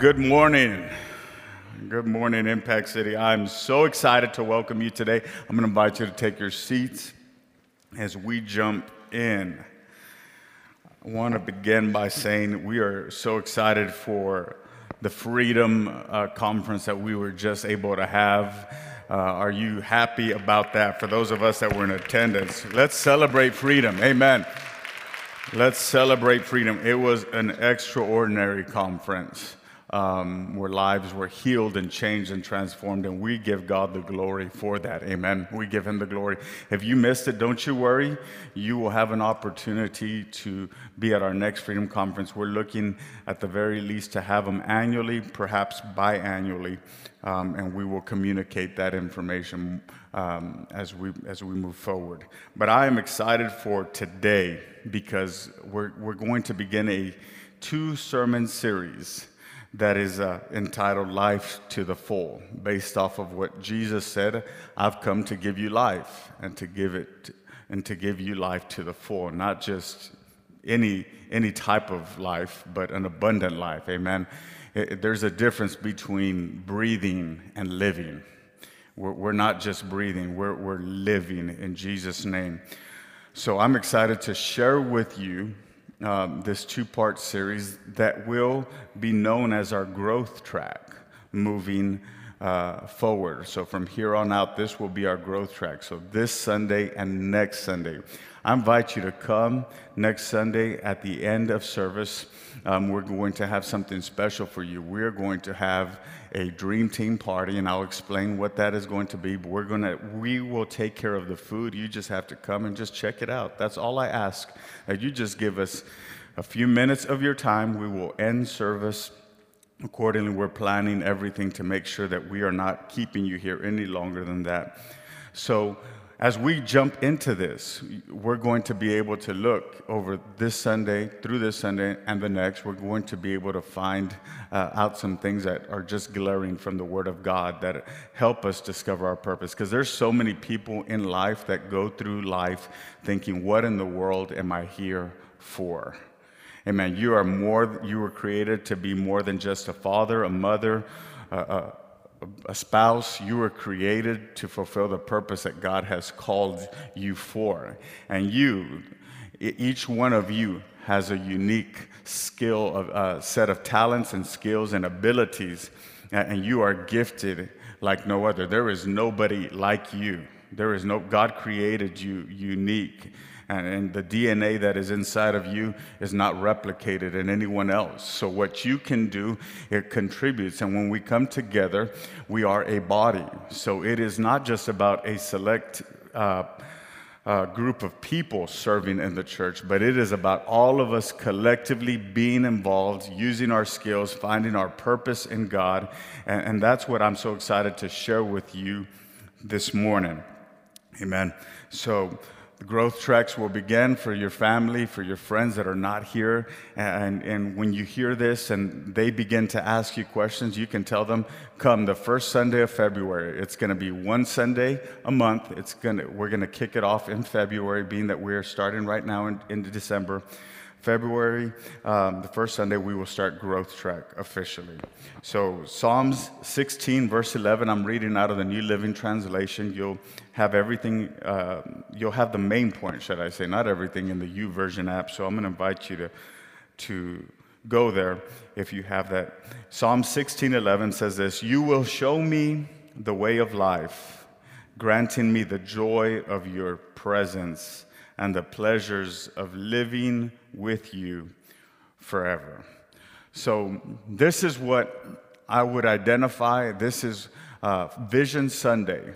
Good morning. Good morning, Impact City. I'm so excited to welcome you today. I'm going to invite you to take your seats as we jump in. I want to begin by saying we are so excited for the Freedom uh, Conference that we were just able to have. Uh, are you happy about that? For those of us that were in attendance, let's celebrate freedom. Amen. Let's celebrate freedom. It was an extraordinary conference um, where lives were healed and changed and transformed, and we give God the glory for that. Amen. We give Him the glory. If you missed it, don't you worry. You will have an opportunity to be at our next Freedom Conference. We're looking at the very least to have them annually, perhaps biannually, um, and we will communicate that information um, as, we, as we move forward. But I am excited for today because we're, we're going to begin a two sermon series that is uh, entitled Life to the Full, based off of what Jesus said I've come to give you life and to give it and to give you life to the full, not just any, any type of life, but an abundant life. Amen. It, there's a difference between breathing and living. We're, we're not just breathing, we're, we're living in Jesus' name. So I'm excited to share with you um, this two part series that will be known as our growth track moving uh, forward. So from here on out, this will be our growth track. So this Sunday and next Sunday. I invite you to come next Sunday at the end of service. Um, we're going to have something special for you. We're going to have a dream team party, and I'll explain what that is going to be. But we're gonna, we will take care of the food. You just have to come and just check it out. That's all I ask. That you just give us a few minutes of your time. We will end service Accordingly, we're planning everything to make sure that we are not keeping you here any longer than that. So, as we jump into this, we're going to be able to look over this Sunday, through this Sunday, and the next. We're going to be able to find uh, out some things that are just glaring from the Word of God that help us discover our purpose. Because there's so many people in life that go through life thinking, What in the world am I here for? Amen. You are more, you were created to be more than just a father, a mother, a, spouse. You were created to fulfill the purpose that God has called you for. And you, each one of you, has a unique skill, of, uh, set of talents and skills and abilities, and you are gifted like no other. There is nobody like you. There is no, God created you unique and, and the DNA that is inside of you is not replicated in anyone else. So, what you can do, it contributes. And when we come together, we are a body. So, it is not just about a select uh, uh, group of people serving in the church, but it is about all of us collectively being involved, using our skills, finding our purpose in God. And, and that's what I'm so excited to share with you this morning. Amen. So, the growth tracks will begin for your family, for your friends that are not here. And, and when you hear this and they begin to ask you questions, you can tell them, come the first Sunday of February. It's going to be one Sunday a month. It's gonna, we're going to kick it off in February, being that we're starting right now in, into December. February, um, the first Sunday, we will start Growth Track officially. So, Psalms 16, verse 11, I'm reading out of the New Living Translation. You'll have everything, uh, you'll have the main point, should I say, not everything in the YouVersion app. So, I'm going to invite you to, to go there if you have that. Psalm 16, 11 says this You will show me the way of life, granting me the joy of your presence and the pleasures of living with you forever. So, this is what I would identify. This is uh, Vision Sunday,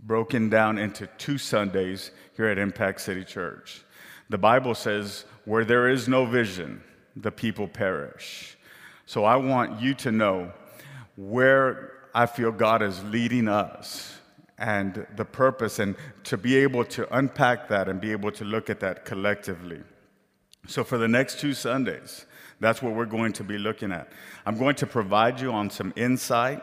broken down into two Sundays here at Impact City Church. The Bible says, where there is no vision, the people perish. So, I want you to know where I feel God is leading us and the purpose, and to be able to unpack that and be able to look at that collectively. So, for the next two Sundays, that's what we're going to be looking at. I'm going to provide you on some insight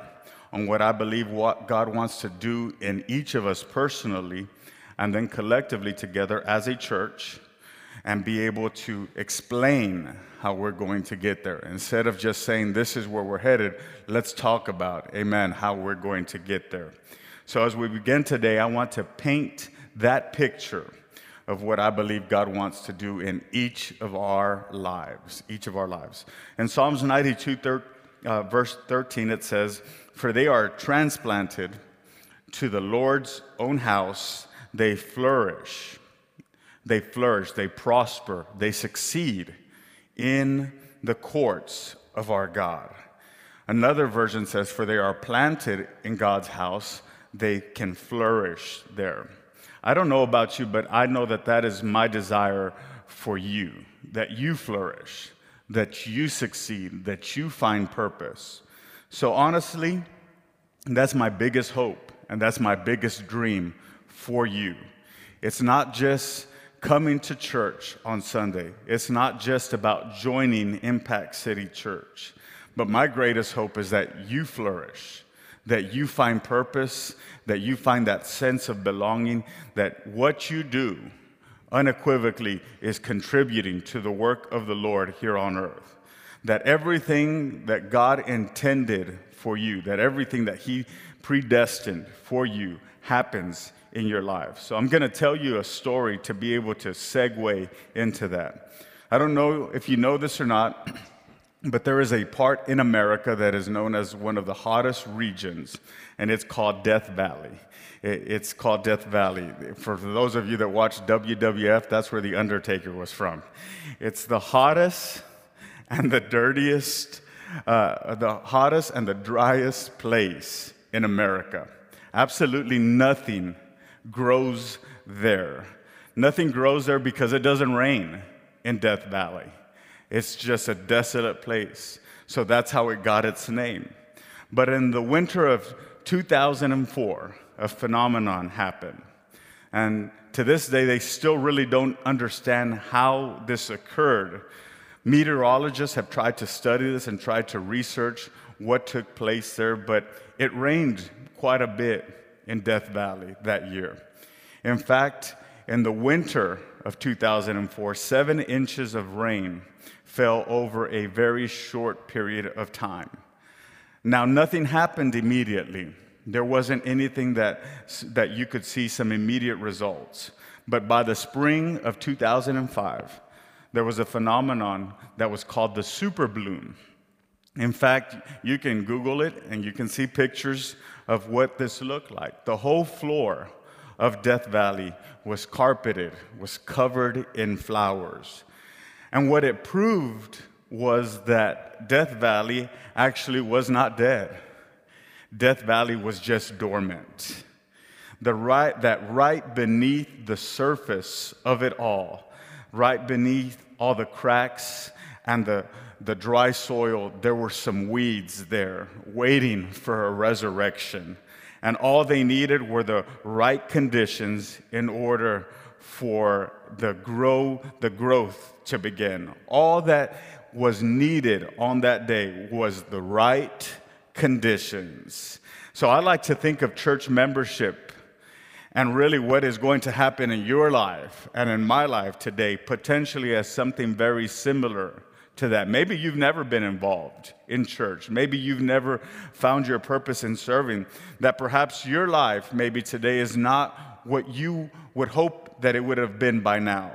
on what I believe what God wants to do in each of us personally and then collectively together as a church. and be able to explain how we're going to get there. Instead of just saying, this is where we're headed, let's talk about, amen, how we're going to get there. So as we begin today, I want to paint that picture of what I believe God wants to do in each of our lives, each of our lives. In Psalms 92, thir- uh, verse 13, it says, For they are transplanted to the Lord's own house, they flourish. They flourish, they prosper, they succeed in the courts of our God. Another version says, For they are planted in God's house, they can flourish there. I don't know about you, but I know that that is my desire for you that you flourish, that you succeed, that you find purpose. So, honestly, that's my biggest hope and that's my biggest dream for you. It's not just coming to church on Sunday, it's not just about joining Impact City Church, but my greatest hope is that you flourish that you find purpose, that you find that sense of belonging, that what you do unequivocally is contributing to the work of the Lord here on earth. That everything that God intended for you, that everything that He predestined for you happens in your life. So I'm going to tell you a story to be able to segue into that. I don't know if you know this or not. But there is a part in America that is known as one of the hottest regions, and it's called Death Valley. It's called Death Valley. For those of you that watch WWF, that's where The Undertaker was from. It's the hottest and the dirtiest, uh, the hottest and the driest place in America. Absolutely nothing grows there. Nothing grows there because it doesn't rain in Death Valley. It's just a desolate place. So that's how it got its name. But in the winter of 2004, a phenomenon happened. And to this day, they still really don't understand how this occurred. Meteorologists have tried to study this and tried to research what took place there, but it rained quite a bit in Death Valley that year. In fact, in the winter of 2004, seven inches of rain fell over a very short period of time. Now, nothing happened immediately. There wasn't anything that, that you could see some immediate results. But by the spring of 2005, there was a phenomenon that was called the super bloom. In fact, you can Google it and you can see pictures of what this looked like. The whole floor of Death Valley was carpeted, was covered in flowers. And what it proved was that Death Valley actually was not dead. Death Valley was just dormant. The right, that right beneath the surface of it all, right beneath all the cracks and the, the dry soil, there were some weeds there waiting for a resurrection. And all they needed were the right conditions in order for the grow the growth to begin. All that was needed on that day was the right conditions. So I like to think of church membership and really what is going to happen in your life and in my life today potentially as something very similar to that. Maybe you've never been involved in church. Maybe you've never found your purpose in serving. That perhaps your life, maybe today, is not what you would hope that it would have been by now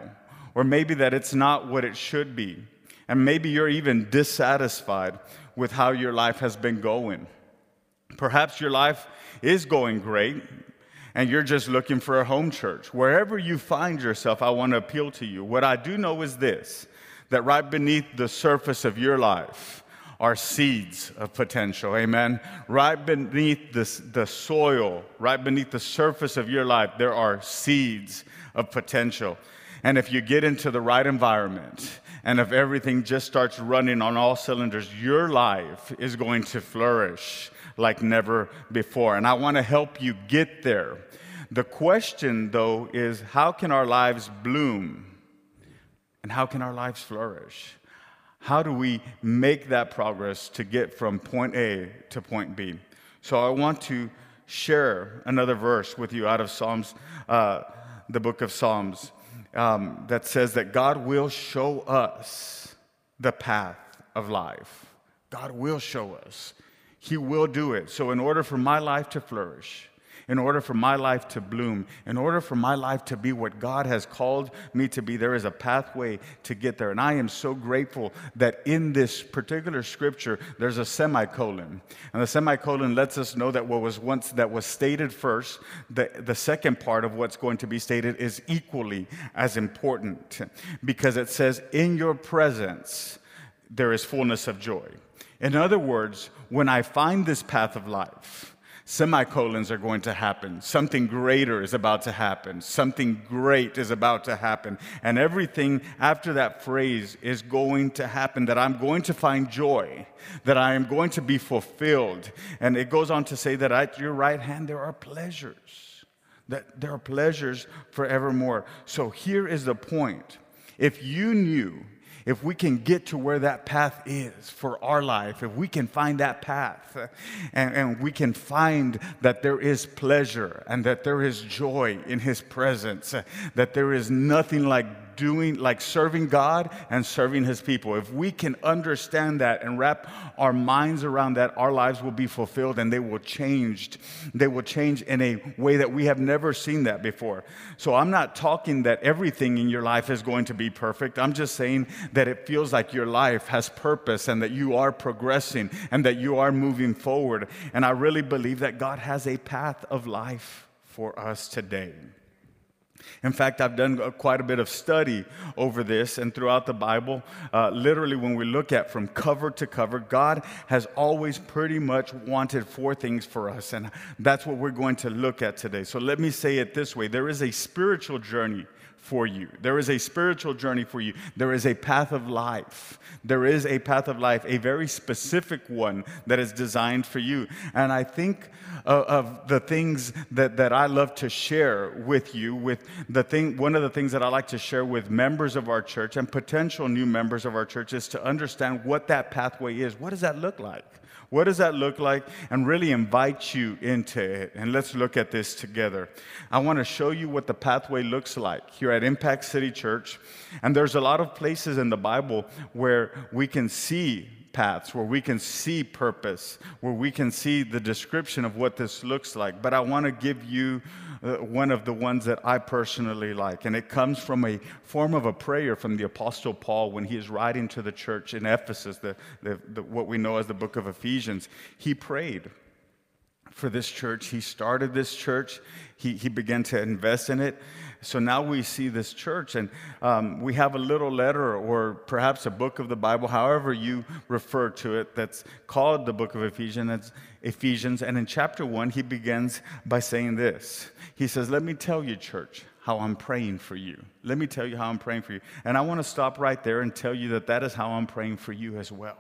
or maybe that it's not what it should be. And maybe you're even dissatisfied with how your life has been going. Perhaps your life is going great and you're just looking for a home church. Wherever you find yourself, I want to appeal to you. What I do know is this that right beneath the surface of your life are seeds of potential. Amen. Right beneath the, the soil, right beneath the surface of your life, there are seeds of potential. And if you get into the right environment, and if everything just starts running on all cylinders, your life is going to flourish like never before. And I want to help you get there. The question, though, is how can our lives bloom? And how can our lives flourish? How do we make that progress to get from point A to point B? So I want to share another verse with you out of Psalms, uh, the book of Psalms. um, that says that God will show us the path of life. God will show us. He will do it. So, in order for my life to flourish, in order for my life to bloom, in order for my life to be what God has called me to be, there is a pathway to get there. And I am so grateful that in this particular scripture, there's a semicolon. And the semicolon lets us know that what was once that was stated first, the, the second part of what's going to be stated is equally as important because it says, In your presence, there is fullness of joy. In other words, when I find this path of life, Semicolons are going to happen. Something greater is about to happen. Something great is about to happen. And everything after that phrase is going to happen that I'm going to find joy, that I am going to be fulfilled. And it goes on to say that at your right hand there are pleasures, that there are pleasures forevermore. So here is the point. If you knew if we can get to where that path is for our life, if we can find that path and, and, we can find that there is pleasure and that there is joy in His presence, that there is nothing like doing, like serving God and serving His people. If we can understand that and wrap our minds around that, our lives will be fulfilled and they will change. They will change in a way that we have never seen that before. So I'm not talking that everything in your life is going to be perfect. I'm just saying that it feels like your life has purpose and that you are progressing and that you are moving forward. And I really believe that God has a path of life for us today. In fact, I've done quite a bit of study over this and throughout the Bible. Uh, literally, when we look at from cover to cover, God has always pretty much wanted four things for us, and that's what we're going to look at today. So let me say it this way there is a spiritual journey for you. There is a spiritual journey for you. There is a path of life. There is a path of life, a very specific one that is designed for you. And I think of, of the things that, that I love to share with you, with the thing, one of the things that I like to share with members of our church and potential new members of our church is to understand what that pathway is. What does that look like? What does that look like? And really invite you into it. And let's look at this together. I want to show you what the pathway looks like here at Impact City Church. And there's a lot of places in the Bible where we can see paths, where we can see purpose, where we can see the description of what this looks like. But I want to give you Uh, one of the ones that I personally like. And it comes from a form of a prayer from the Apostle Paul when he is writing to the church in Ephesus, the, the, the, what we know as the book of Ephesians. He prayed for this church. He started this church, he, he began to invest in it. So now we see this church, and um, we have a little letter or perhaps a book of the Bible, however you refer to it, that's called the book of Ephesians. Ephesians, and in chapter one, he begins by saying this. He says, Let me tell you, church, how I'm praying for you. Let me tell you how I'm praying for you. And I want to stop right there and tell you that that is how I'm praying for you as well.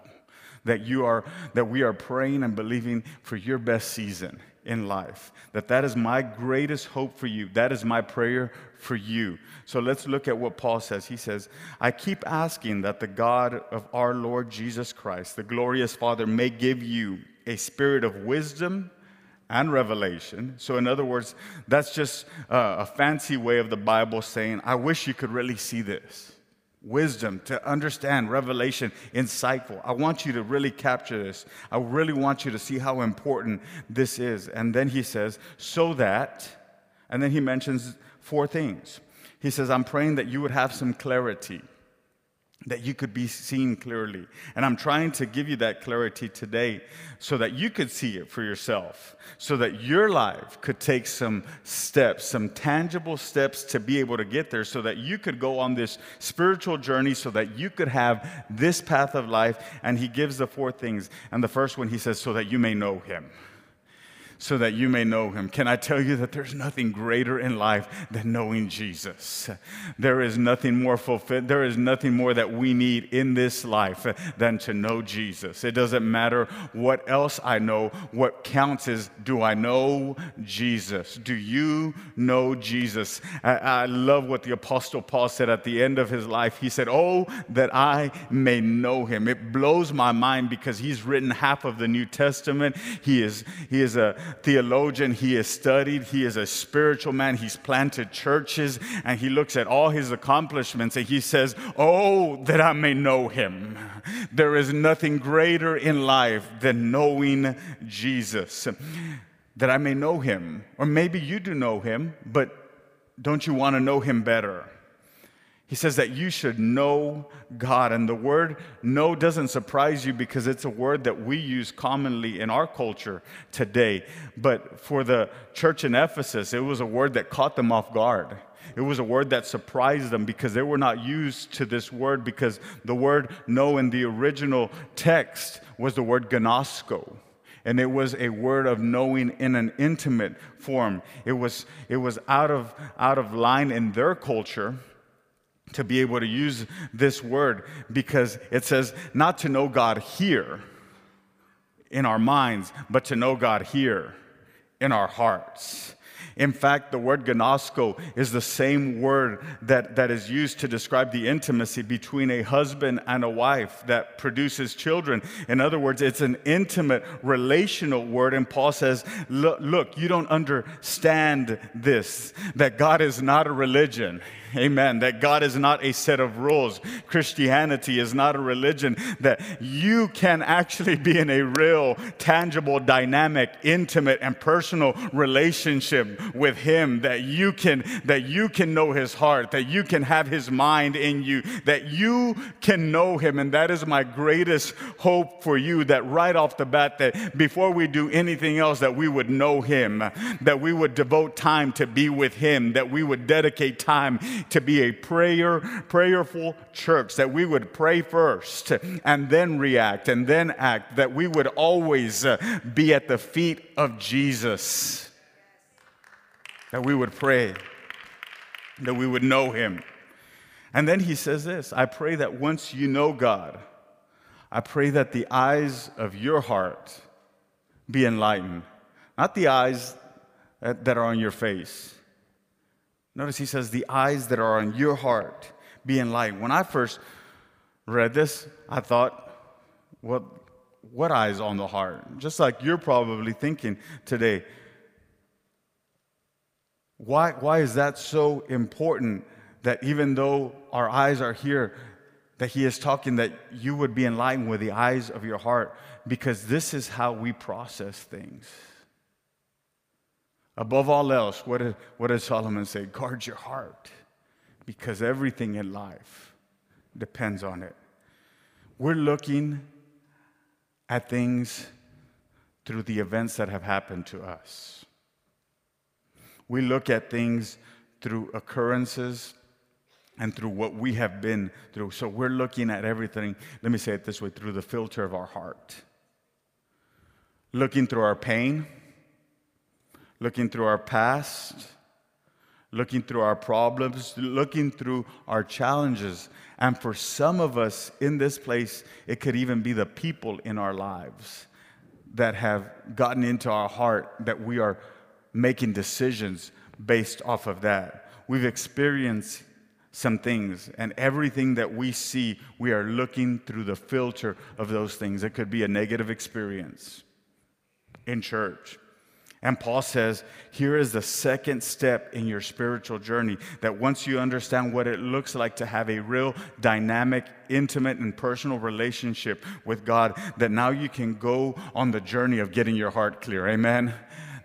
That you are, that we are praying and believing for your best season in life. That that is my greatest hope for you. That is my prayer for you. So let's look at what Paul says. He says, I keep asking that the God of our Lord Jesus Christ, the glorious Father, may give you a spirit of wisdom and revelation. So, in other words, that's just uh, a fancy way of the Bible saying, I wish you could really see this wisdom, to understand revelation, insightful. I want you to really capture this. I really want you to see how important this is. And then he says, so that, and then he mentions four things. He says, I'm praying that you would have some clarity that you could be seen clearly. And I'm trying to give you that clarity today so that you could see it for yourself, so that your life could take some steps, some tangible steps to be able to get there, so that you could go on this spiritual journey, so that you could have this path of life. And he gives the four things. And the first one, he says, so that you may know him so that you may know him. Can I tell you that there's nothing greater in life than knowing Jesus? There is nothing more fulfilled, there is nothing more that we need in this life than to know Jesus. It doesn't matter what else I know, what counts is do I know Jesus? Do you know Jesus? I, I love what the Apostle Paul said at the end of his life. He said, Oh, that I may know him. It blows my mind because he's written half of the New Testament. He is, he is a, theologian, he has studied, he is a spiritual man, he's planted churches, and he looks at all his accomplishments and he says, Oh, that I may know him. There is nothing greater in life than knowing Jesus, that I may know him. Or maybe you do know him, but don't you want to know him better? He says that you should know God. And the word know doesn't surprise you because it's a word that we use commonly in our culture today. But for the church in Ephesus, it was a word that caught them off guard. It was a word that surprised them because they were not used to this word because the word know in the original text was the word gnosko and it was a word of knowing in an intimate form it was it was out of out of line in their culture to be able to use this word because it says not to know God here in our minds, but to know God here in our hearts. In fact, the word gnosko is the same word that, that is used to describe the intimacy between a husband and a wife that produces children. In other words, it's an intimate relational word. And Paul says, look, look you don't understand this, that God is not a religion. Amen. That God is not a set of rules. Christianity is not a religion. That you can actually be in a real, tangible, dynamic, intimate, and personal relationship with Him. That you can, that you can know His heart. That you can have His mind in you. That you can know Him. And that is my greatest hope for you. That right off the bat, that before we do anything else, that we would know Him. That we would devote time to be with Him. That we would dedicate time to be a prayer, prayerful church, that we would pray first and then react and then act, that we would always uh, be at the feet of Jesus, that we would pray, that we would know Him. And then he says this I pray that once you know God, I pray that the eyes of your heart be enlightened, not the eyes that are on your face Notice he says, the eyes that are on your heart be enlightened. When I first read this, I thought, what, what eyes on the heart? Just like you're probably thinking today. Why, why is that so important that even though our eyes are here, that he is talking that you would be enlightened with the eyes of your heart? Because this is how we process things. Above all else, what did Solomon say? Guard your heart because everything in life depends on it. We're looking at things through the events that have happened to us. We look at things through occurrences and through what we have been through. So we're looking at everything, let me say it this way, through the filter of our heart. Looking through our pain looking through our past, looking through our problems, looking through our challenges. And for some of us in this place, it could even be the people in our lives that have gotten into our heart that we are making decisions based off of that. We've experienced some things, and everything that we see, we are looking through the filter of those things. It could be a negative experience in church. And Paul says, here is the second step in your spiritual journey that once you understand what it looks like to have a real dynamic, intimate, and personal relationship with God, that now you can go on the journey of getting your heart clear. Amen.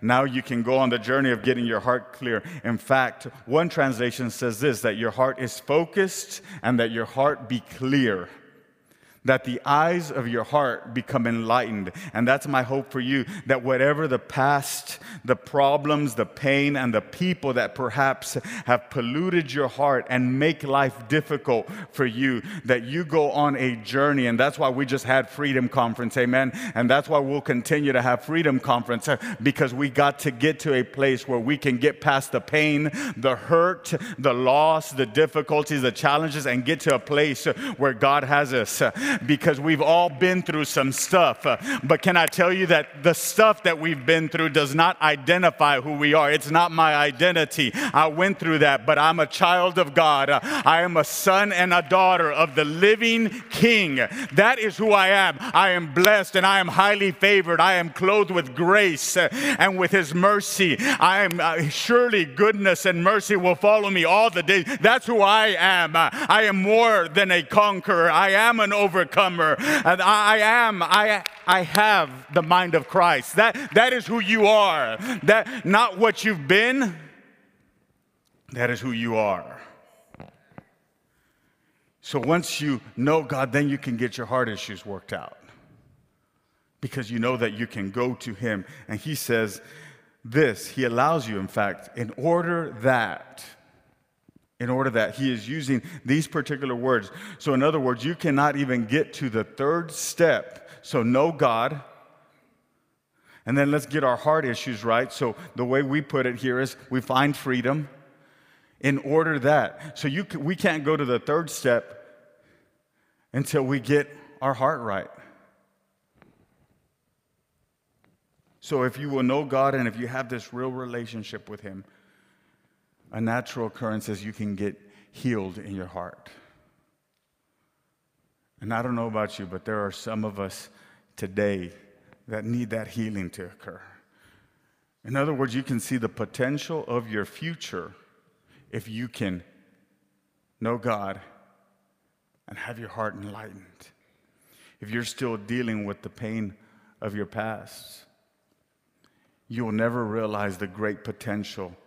Now you can go on the journey of getting your heart clear. In fact, one translation says this that your heart is focused and that your heart be clear that the eyes of your heart become enlightened. And that's my hope for you that whatever the past, the problems, the pain, and the people that perhaps have polluted your heart and make life difficult for you, that you go on a journey. And that's why we just had Freedom Conference, amen. And that's why we'll continue to have Freedom Conference uh, because we got to get to a place where we can get past the pain, the hurt, the loss, the difficulties, the challenges, and get to a place where God has us because we've all been through some stuff. But can I tell you that the stuff that we've been through does not identify who we are? It's not my identity. I went through that, but I'm a child of God. I am a son and a daughter of the living King. That is who I am. I am blessed and I am highly favored. I am clothed with grace and with His mercy. I am uh, surely goodness and mercy will follow me all the days. That's who I am. I am more than a conqueror. I am an overcomer. And I am, I, I have the mind of Christ. That, that is who you are. That not what you've been, that is who you are. So once you know God, then you can get your heart issues worked out. Because you know that you can go to Him. And He says this, He allows you, in fact, in order that in order that he is using these particular words. So, in other words, you cannot even get to the third step. So, know God. And then let's get our heart issues right. So, the way we put it here is we find freedom in order that. So, you, we can't go to the third step until we get our heart right. So, if you will know God and if you have this real relationship with Him, a natural occurrence is you can get healed in your heart. And I don't know about you, but there are some of us today that need that healing to occur. In other words, you can see the potential of your future if you can know God and have your heart enlightened. If you're still dealing with the pain of your past, you will never realize the great potential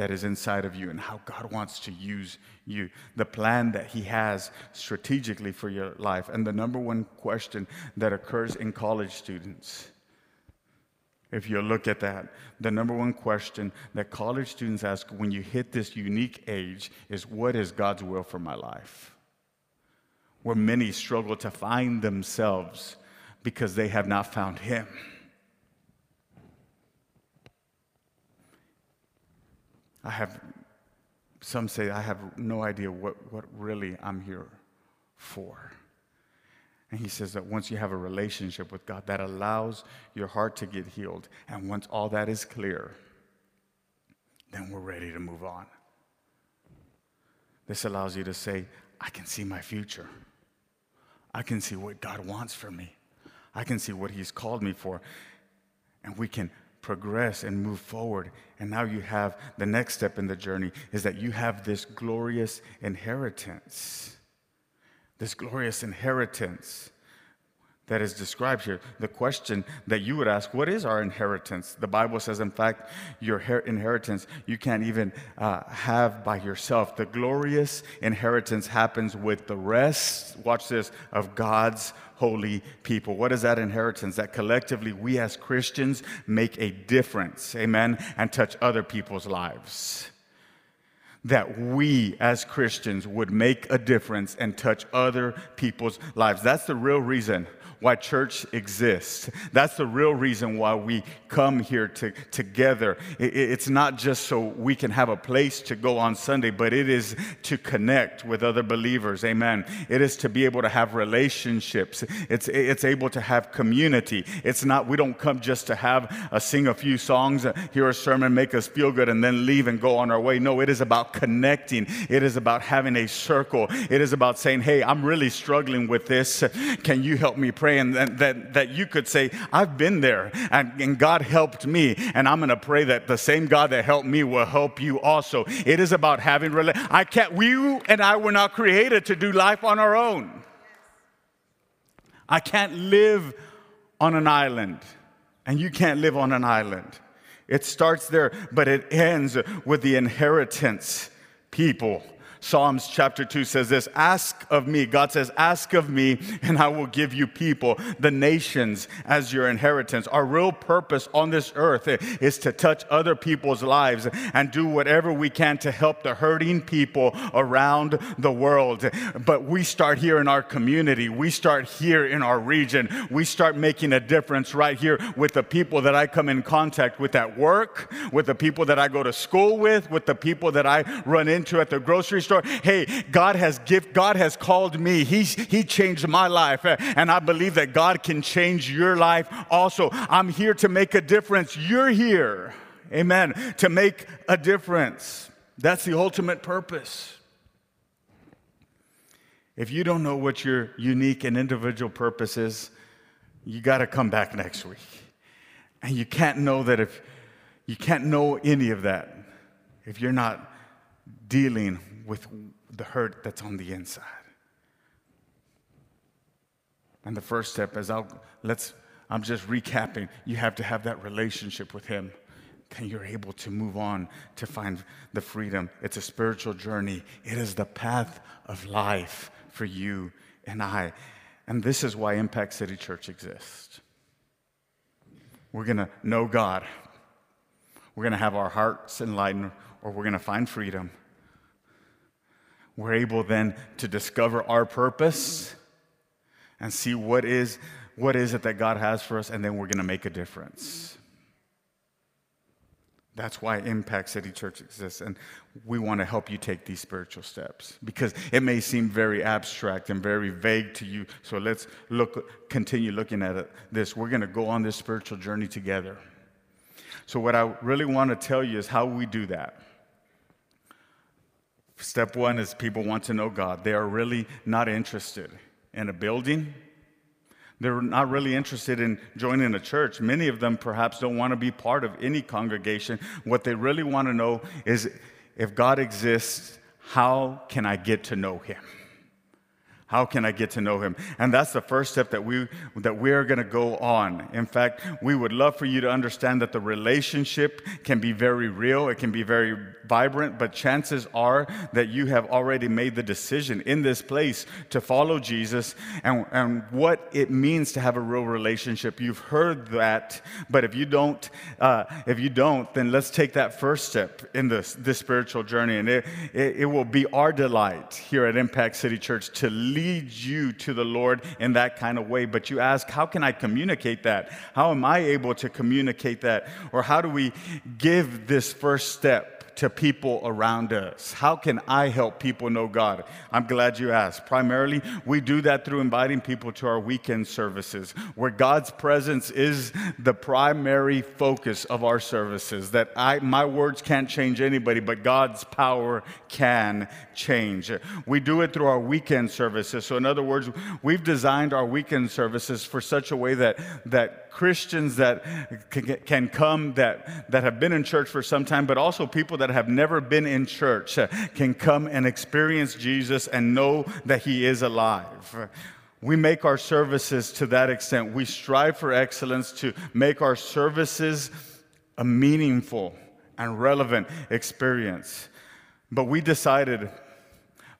that is inside of you and how God wants to use you, the plan that He has strategically for your life. And the number one question that occurs in college students, if you look at that, the number one question that college students ask when you hit this unique age is what is God's will for my life? Where many struggle to find themselves because they have not found Him. I have, some say, I have no idea what, what really I'm here for. And he says that once you have a relationship with God, that allows your heart to get healed. And once all that is clear, then we're ready to move on. This allows you to say, I can see my future. I can see what God wants for me. I can see what He's called me for. And we can progress and move forward. And now you have the next step in the journey is that you have this glorious inheritance. This glorious inheritance that is described here. The question that you would ask, what is our inheritance? The Bible says, in fact, your inheritance you can't even uh, have by yourself. The glorious inheritance happens with the rest, watch this, of God's holy people. What is that inheritance? That collectively we as Christians make a difference, amen, and touch other people's lives that we as Christians would make a difference and touch other people's lives. That's the real reason why church exists. That's the real reason why we come here to, together. It, it's not just so we can have a place to go on Sunday, but it is to connect with other believers. Amen. It is to be able to have relationships. It's, it's able to have community. It's not, we don't come just to have, uh, sing a few songs, uh, hear a sermon, make us feel good, and then leave and go on our way. No, it is about connecting. It is about having a circle. It is about saying, hey, I'm really struggling with this. Can you help me pray? Pray and that, that you could say, I've been there and, and God helped me. And I'm going to pray that the same God that helped me will help you also. It is about having, I can't, we and I were not created to do life on our own. I can't live on an island, and you can't live on an island. It starts there, but it ends with the inheritance people Psalms chapter 2 says this Ask of me, God says, Ask of me, and I will give you people, the nations as your inheritance. Our real purpose on this earth is to touch other people's lives and do whatever we can to help the hurting people around the world. But we start here in our community, we start here in our region, we start making a difference right here with the people that I come in contact with at work, with the people that I go to school with, with the people that I run into at the grocery store story. Hey, God has gift, God has called me. He's, he changed my life. And I believe that God can change your life also. I'm here to make a difference. You're here. Amen. To make a difference. That's the ultimate purpose. If you don't know what your unique and individual purpose is, you got to come back next week. And you can't know that if you can't know any of that if you're not dealing with the hurt that's on the inside. And the first step is I'll let's I'm just recapping. You have to have that relationship with him. Then you're able to move on to find the freedom. It's a spiritual journey. It is the path of life for you and I. And this is why Impact City Church exists. We're going to know God. We're going to have our hearts enlightened, or we're going to find freedom. We're able then to discover our purpose and see what is, what is it that God has for us, and then we're going to make a difference. That's why Impact City Church exists. And we want to help you take these spiritual steps because it may seem very abstract and very vague to you. So let's look, continue looking at it, this. We're going to go on this spiritual journey together. So, what I really want to tell you is how we do that. Step one is people want to know God. They are really not interested in a building, they're not really interested in joining a church. Many of them perhaps don't want to be part of any congregation. What they really want to know is if God exists, how can I get to know him? How can I get to know him? And that's the first step that we that we're going to go on. In fact, we would love for you to understand that the relationship can be very real, it can be very vibrant, but chances are that you have already made the decision in this place to follow Jesus and, and what it means to have a real relationship. You've heard that, but if you don't, uh, if you don't, then let's take that first step in this, this spiritual journey. And it, it, it will be our delight here at Impact City Church to lead you to the Lord in that kind of way. But you ask, how can I communicate that? How am I able to communicate that? Or how do we give this first step? To people around us? How can I help people know God? I'm glad you asked. Primarily, we do that through inviting people to our weekend services, where God's presence is the primary focus of our services. That I, my words can't change anybody, but God's power can change. We do it through our weekend services. So, in other words, we've designed our weekend services for such a way that, that Christians that can come that, that have been in church for some time, but also people that have never been in church uh, can come and experience Jesus and know that He is alive. We make our services to that extent. We strive for excellence to make our services a meaningful and relevant experience. But we decided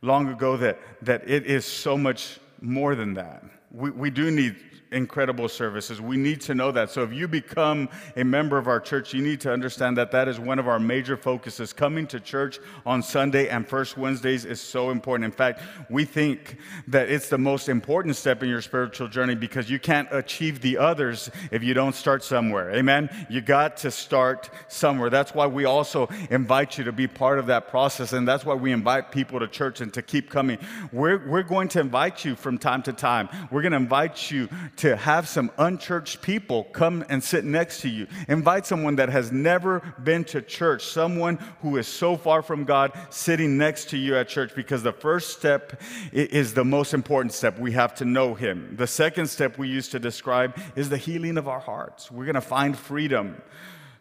long ago that, that it is so much more than that. We, we do need incredible services. We need to know that. So if you become a member of our church, you need to understand that that is one of our major focuses. Coming to church on Sunday and first Wednesdays is so important. In fact, we think that it's the most important step in your spiritual journey because you can't achieve the others if you don't start somewhere. Amen. You got to start somewhere. That's why we also invite you to be part of that process and that's why we invite people to church and to keep coming. We're we're going to invite you from time to time. We're going to invite you to have some unchurched people come and sit next to you. Invite someone that has never been to church, someone who is so far from God sitting next to you at church, because the first step is the most important step. We have to know Him. The second step we use to describe is the healing of our hearts. We're going to find freedom.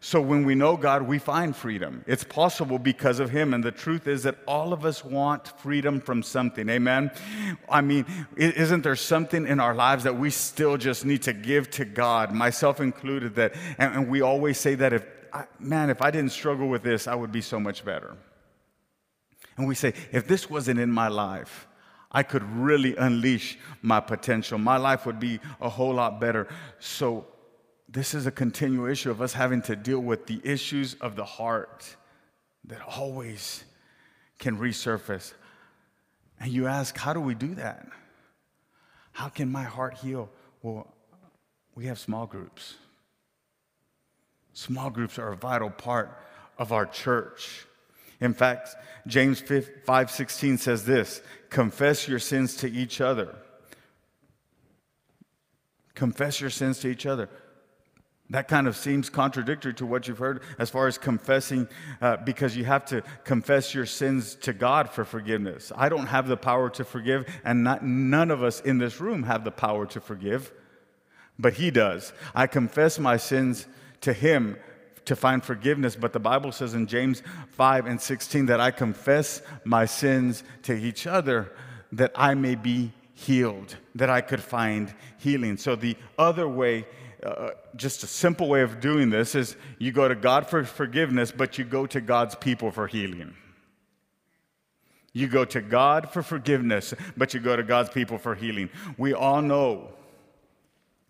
So when we know God, we find freedom. It's possible because of Him. And the truth is that all of us want freedom from something. Amen. I mean, isn't there something in our lives that we still just need to give to God, myself included? That, and, we always say that if, man, if I didn't struggle with this, I would be so much better. And we say, if this wasn't in my life, I could really unleash my potential. My life would be a whole lot better. So this is a continual issue of us having to deal with the issues of the heart that always can resurface. And you ask, how do we do that? How can my heart heal? Well, we have small groups. Small groups are a vital part of our church. In fact, James 5:16 says this, confess your sins to each other. Confess your sins to each other. That kind of seems contradictory to what you've heard as far as confessing, uh, because you have to confess your sins to God for forgiveness. I don't have the power to forgive, and not, none of us in this room have the power to forgive, but He does. I confess my sins to Him to find forgiveness, but the Bible says in James 5 and 16 that I confess my sins to each other that I may be healed, that I could find healing. So the other way, uh, just a simple way of doing this is you go to God for forgiveness, but you go to God's people for healing. You go to God for forgiveness, but you go to God's people for healing. We all know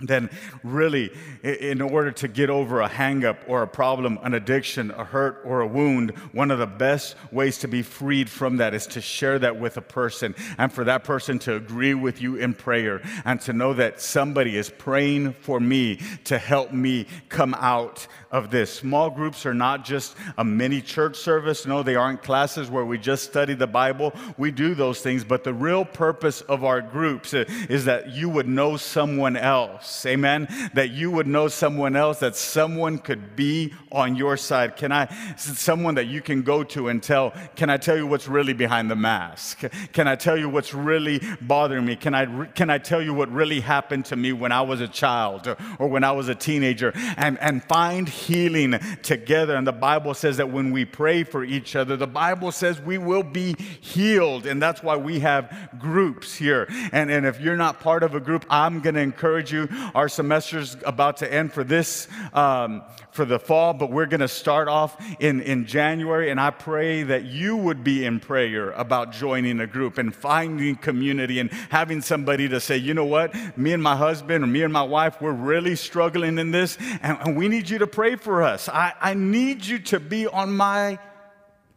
then really in order to get over a hangup or a problem an addiction a hurt or a wound one of the best ways to be freed from that is to share that with a person and for that person to agree with you in prayer and to know that somebody is praying for me to help me come out of this. Small groups are not just a mini church service. No they aren't classes where we just study the bible. We do those things but the real purpose of our groups is that you would know someone else else. Amen. That you would know someone else, that someone could be on your side. Can I, someone that you can go to and tell, can I tell you what's really behind the mask? Can I tell you what's really bothering me? Can I, can I tell you what really happened to me when I was a child or when I was a teenager? And, and find healing together. And the Bible says that when we pray for each other, the Bible says we will be healed. And that's why we have groups here. And, and if you're not part of a group, I'm going to encourage you our semester's about to end for this, um, for the fall, but we're going to start off in, in January. And I pray that you would be in prayer about joining a group and finding community and having somebody to say, you know what, me and my husband or me and my wife, we're really struggling in this, and, and we need you to pray for us. I, I need you to be on my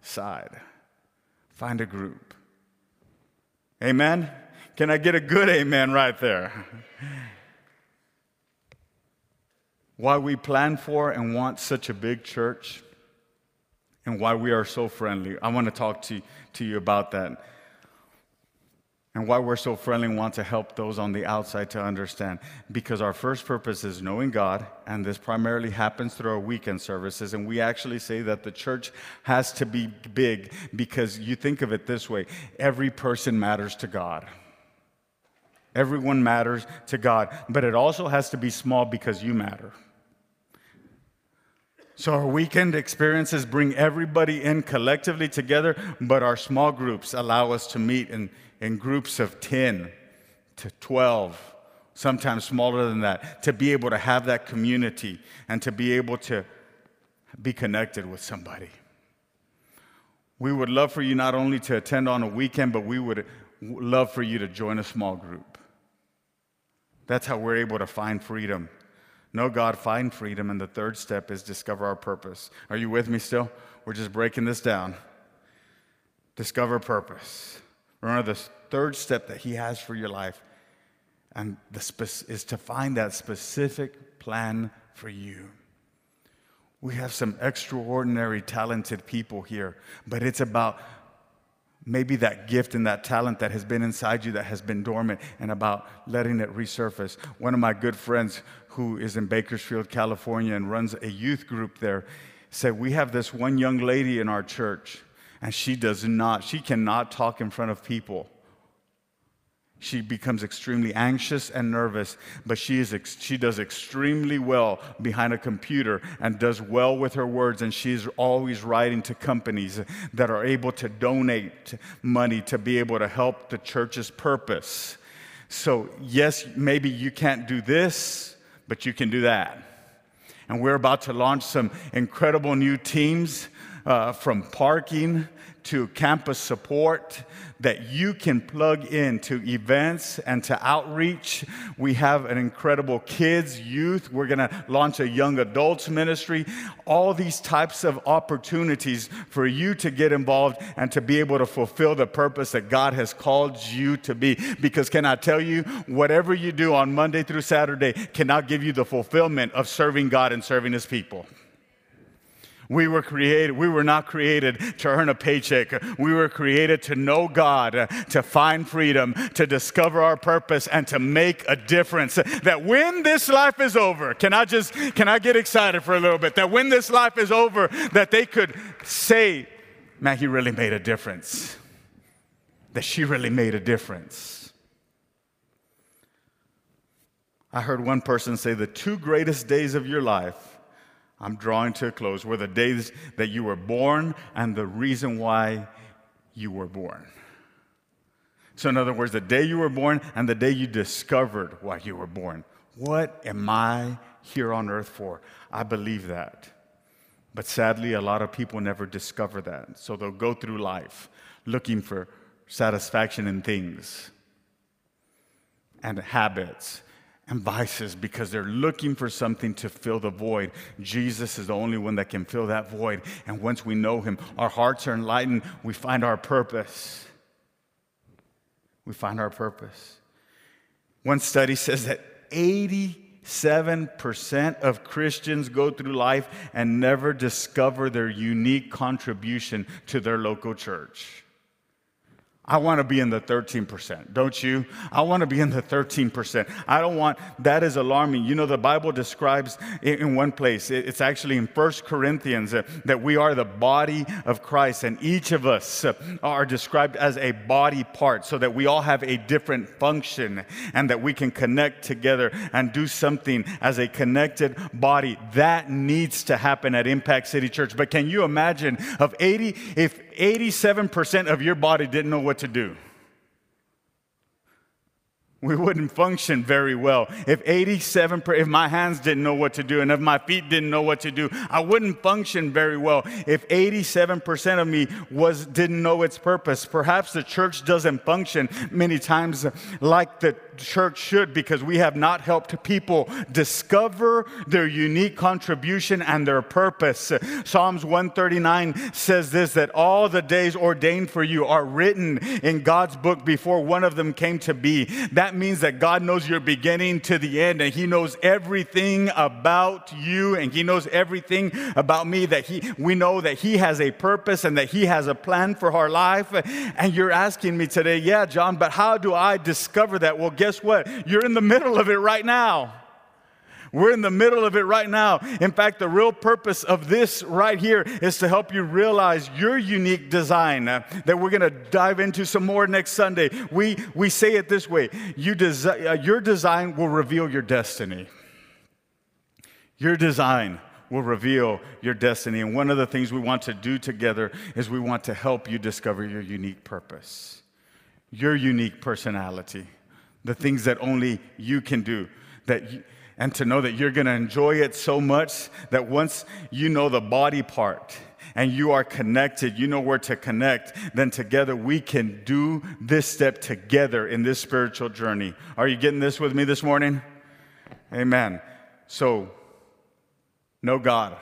side. Find a group. Amen? Can I get a good amen right there? Why we plan for and want such a big church and why we are so friendly. I want to talk to, to you about that and why we're so friendly and want to help those on the outside to understand. Because our first purpose is knowing God, and this primarily happens through our weekend services. And we actually say that the church has to be big because you think of it this way every person matters to God. Everyone matters to God, but it also has to be small because you matter. So, our weekend experiences bring everybody in collectively together, but our small groups allow us to meet in, in groups of 10 to 12, sometimes smaller than that, to be able to have that community and to be able to be connected with somebody. We would love for you not only to attend on a weekend, but we would love for you to join a small group. That's how we're able to find freedom Know God, find freedom. And the third step is discover our purpose. Are you with me still? We're just breaking this down. Discover purpose. Remember the third step that He has for your life and the spe- is to find that specific plan for you. We have some extraordinary, talented people here, but it's about maybe that gift and that talent that has been inside you that has been dormant and about letting it resurface. One of my good friends who is in Bakersfield, California, and runs a youth group there, said, We have this one young lady in our church, and she does not, she cannot talk in front of people. She becomes extremely anxious and nervous, but she, is ex- she does extremely well behind a computer and does well with her words. And she's always writing to companies that are able to donate money to be able to help the church's purpose. So, yes, maybe you can't do this, but you can do that. And we're about to launch some incredible new teams uh, from parking to campus support that you can plug into events and to outreach. We have an incredible kids, youth. We're going to launch a young adults ministry. All these types of opportunities for you to get involved and to be able to fulfill the purpose that God has called you to be. Because, can I tell you, whatever you do on Monday through Saturday cannot give you the fulfillment of serving God and serving His people. We were created, we were not created to earn a paycheck. We were created to know God, to find freedom, to discover our purpose, and to make a difference. That when this life is over, can I just, can I get excited for a little bit? That when this life is over, that they could say, man, he really made a difference. That she really made a difference. I heard one person say the two greatest days of your life I'm drawing to a close, were the days that you were born and the reason why you were born. So, in other words, the day you were born and the day you discovered why you were born. What am I here on earth for? I believe that. But sadly, a lot of people never discover that. So they'll go through life looking for satisfaction in things and habits and vices because they're looking for something to fill the void. Jesus is the only one that can fill that void. And once we know him, our hearts are enlightened, we find our purpose. We find our purpose. One study says that 87% of Christians go through life and never discover their unique contribution to their local church. I want to be in the 13%, don't you? I want to be in the 13%. I don't want, that is alarming. You know, the Bible describes in one place, it's actually in First Corinthians, uh, that we are the body of Christ, and each of us uh, are described as a body part, so that we all have a different function and that we can connect together and do something as a connected body. That needs to happen at Impact City Church. But can you imagine of 80, if 87% of your body didn't know what to do. We wouldn't function very well. If 87, if my hands didn't know what to do and if my feet didn't know what to do, I wouldn't function very well. If 87% of me was, didn't know its purpose, perhaps the church doesn't function many times like the church should because we have not helped people discover their unique contribution and their purpose. Psalms 139 says this that all the days ordained for you are written in God's book before one of them came to be. That means that God knows your beginning to the end and He knows everything about you and He knows everything about me. That He we know that He has a purpose and that He has a plan for our life. And you're asking me today, yeah, John, but how do I discover that? Well, guess what? You're in the middle of it right now. We're in the middle of it right now. In fact, the real purpose of this right here is to help you realize your unique design uh, that we're going to dive into some more next Sunday. We, we say it this way you desi- uh, Your design will reveal your destiny. Your design will reveal your destiny. And one of the things we want to do together is we want to help you discover your unique purpose, your unique personality the things that only you can do. That you, and to know that you're going to enjoy it so much that once you know the body part and you are connected, you know where to connect, then together we can do this step together in this spiritual journey. Are you getting this with me this morning? Amen. So, know God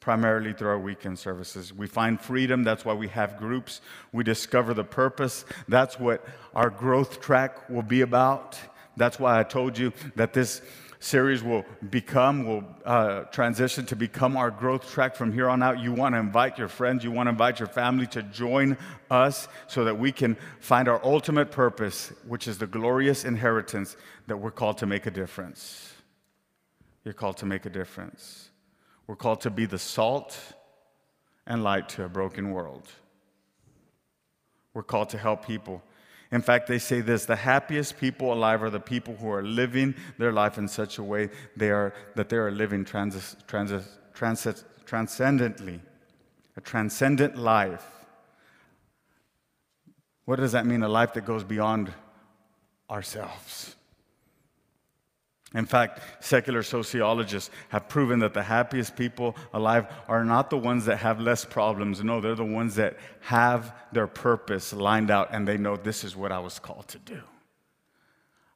primarily through our weekend services. We find freedom, that's why we have groups. We discover the purpose, that's what our growth track will be about. That's why I told you that this series will become, will uh, transition to become our growth track from here on out. You want to invite your friends, you want to invite your family to join us so that we can find our ultimate purpose, which is the glorious inheritance that we're called to make a difference. You're called to make a difference. We're called to be the salt and light to a broken world. We're called to help people. In fact, they say this the happiest people alive are the people who are living their life in such a way they are, that they are living trans, trans, trans, transcendently, a transcendent life. What does that mean? A life that goes beyond ourselves. In fact, secular sociologists have proven that the happiest people alive are not the ones that have less problems. No, they're the ones that have their purpose lined out and they know this is what I was called to do.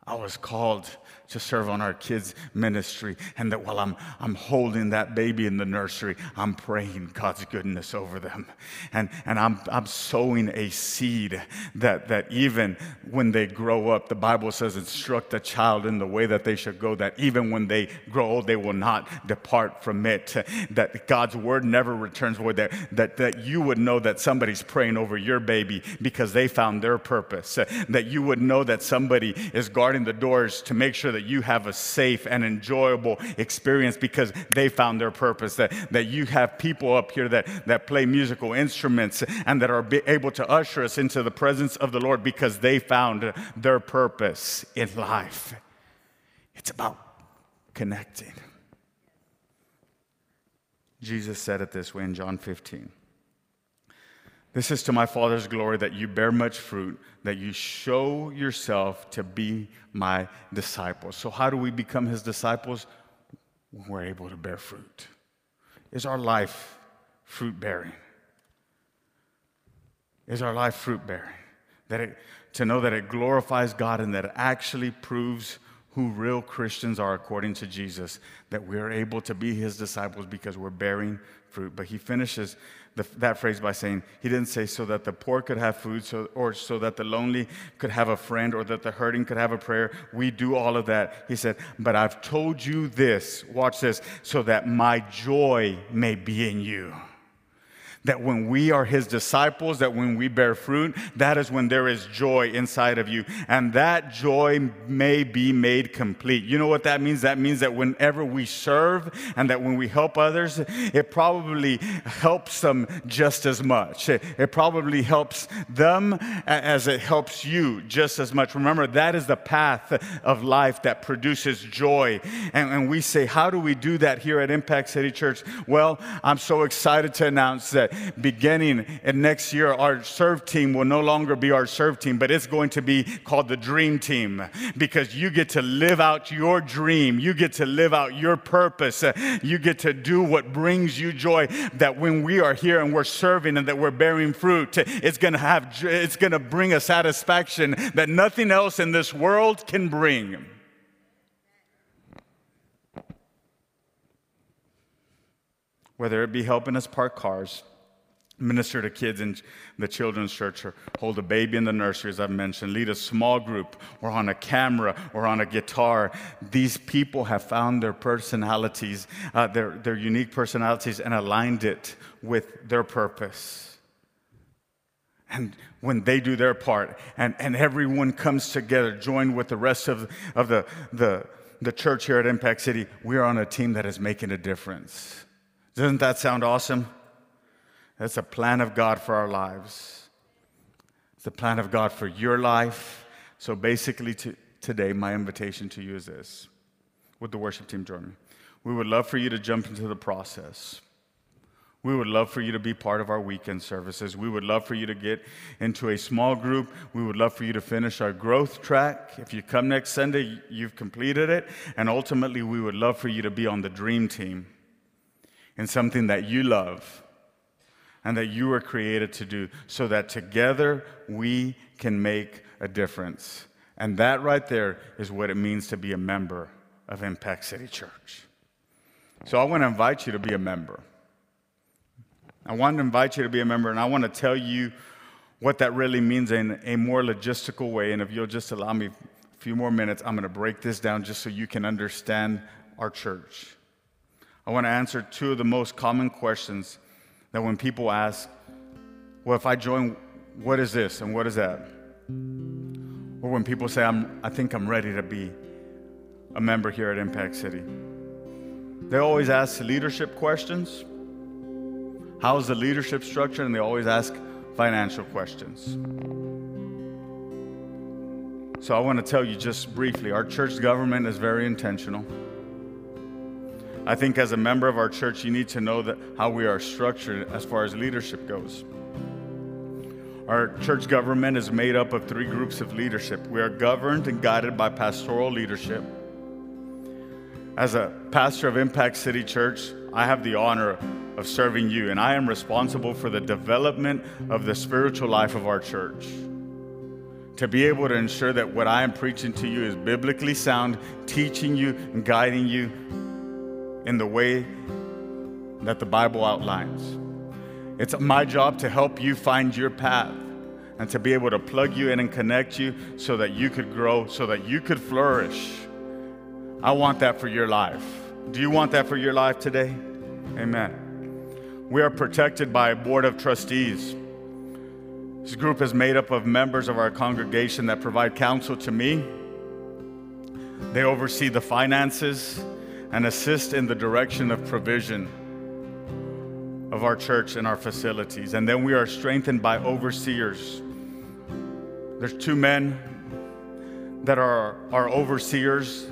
I was called to serve on our kids' ministry, and that while I'm, I'm holding that baby in the nursery, I'm praying God's goodness over them. And, and I'm, I'm sowing a seed that, that even when they grow up, the Bible says, instruct a child in the way that they should go, that even when they grow old, they will not depart from it. That God's word never returns void, that, that, that you would know that somebody's praying over your baby because they found their purpose, that you would know that somebody is guarding the doors to make sure that you have a safe and enjoyable experience because they found their purpose. That, that you have people up here that, that play musical instruments and that are able to usher us into the presence of the Lord because they found their purpose in life. It's about connecting. Jesus said it this way in John 15. This is to my Father's glory that you bear much fruit, that you show yourself to be my disciples. So, how do we become his disciples? We're able to bear fruit. Is our life fruit bearing? Is our life fruit bearing? That it, to know that it glorifies God and that it actually proves who real Christians are according to Jesus, that we're able to be his disciples because we're bearing fruit. But he finishes the, that phrase by saying, he didn't say so that the poor could have food so, or so that the lonely could have a friend or that the hurting could have a prayer. We do all of that. He said, but I've told you this, watch this, so that my joy may be in you that when we are his disciples, that when we bear fruit, that is when there is joy inside of you. And that joy may be made complete. You know what that means? That means that whenever we serve and that when we help others, it probably helps them just as much. It, it probably helps them as it helps you just as much. Remember, that is the path of life that produces joy. And, and we say, how do we do that here at Impact City Church? Well, I'm so excited to announce that beginning and next year, our serve team will no longer be our serve team, but it's going to be called the dream team because you get to live out your dream. You get to live out your purpose. You get to do what brings you joy. That when we are here and we're serving and that we're bearing fruit, it's going to have, it's going to bring a satisfaction that nothing else in this world can bring. Whether it be helping us park cars, minister to kids in the children's church or hold a baby in the nursery, as I've mentioned, lead a small group or on a camera or on a guitar. These people have found their personalities, uh, their, their unique personalities, and aligned it with their purpose. And when they do their part and, and everyone comes together, joined with the rest of, of the, the, the church here at Impact City, we are on a team that is making a difference. Doesn't that sound awesome? That's a plan of God for our lives. It's the plan of God for your life. So basically, to, today, my invitation to you is this. Would the worship team join me? We would love for you to jump into the process. We would love for you to be part of our weekend services. We would love for you to get into a small group. We would love for you to finish our growth track. If you come next Sunday, you've completed it. And ultimately, we would love for you to be on the dream team in something that you love and that you were created to do so that together we can make a difference. And that right there is what it means to be a member of Impact City Church. So I want to invite you to be a member. I want to invite you to be a member, and I want to tell you what that really means in a more logistical way. And if you'll just allow me a few more minutes, I'm going to break this down just so you can understand our church. I want to answer two of the most common questions that when people ask, well, if I join, what is this and what is that? Or when people say, I'm, I think I'm ready to be a member here at Impact City. They always ask leadership questions. How's the leadership structure? And they always ask financial questions. So I want to tell you just briefly our church government is very intentional. I think as a member of our church, you need to know that how we are structured as far as leadership goes. Our church government is made up of three groups of leadership. We are governed and guided by pastoral leadership. As a pastor of Impact City Church, I have the honor of serving you, and I am responsible for the development of the spiritual life of our church. to be able to ensure that what I am preaching to you is biblically sound, teaching you and guiding you in the way that the Bible outlines. It's my job to help you find your path and to be able to plug you in and connect you so that you could grow, so that you could flourish. I want that for your life. Do you want that for your life today? Amen. We are protected by a board of trustees. This group is made up of members of our congregation that provide counsel to me. They oversee the finances and assist in the direction of provision of our church and our facilities. And then we are strengthened by overseers. There's two men that are our overseers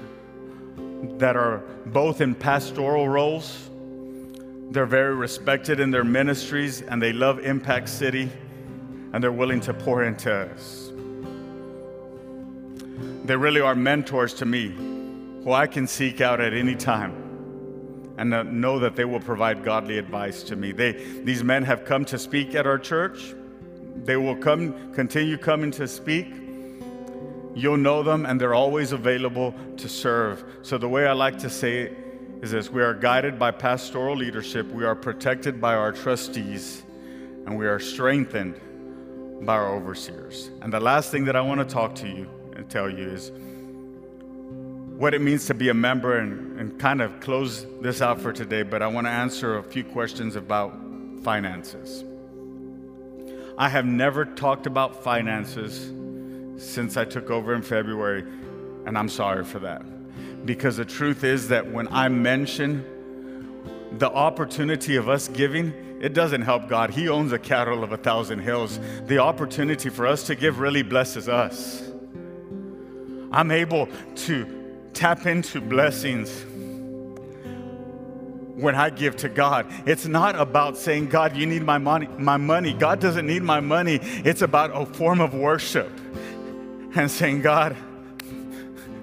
that are both in pastoral roles. They're very respected in their ministries and they love Impact City and they're willing to pour into us. They really are mentors to me who I can seek out at any time and know that they will provide godly advice to me. They, these men have come to speak at our church. They will come, continue coming to speak. You'll know them, and they're always available to serve. So, the way I like to say it is this we are guided by pastoral leadership, we are protected by our trustees, and we are strengthened by our overseers. And the last thing that I want to talk to you and tell you is what it means to be a member and, and kind of close this out for today, but I want to answer a few questions about finances. I have never talked about finances since I took over in February, and I'm sorry for that. Because the truth is that when I mention the opportunity of us giving, it doesn't help God. He owns a cattle of a thousand hills. The opportunity for us to give really blesses us. I'm able to tap into blessings when I give to God. It's not about saying, God, you need my money, my money. God doesn't need my money. It's about a form of worship and saying, God,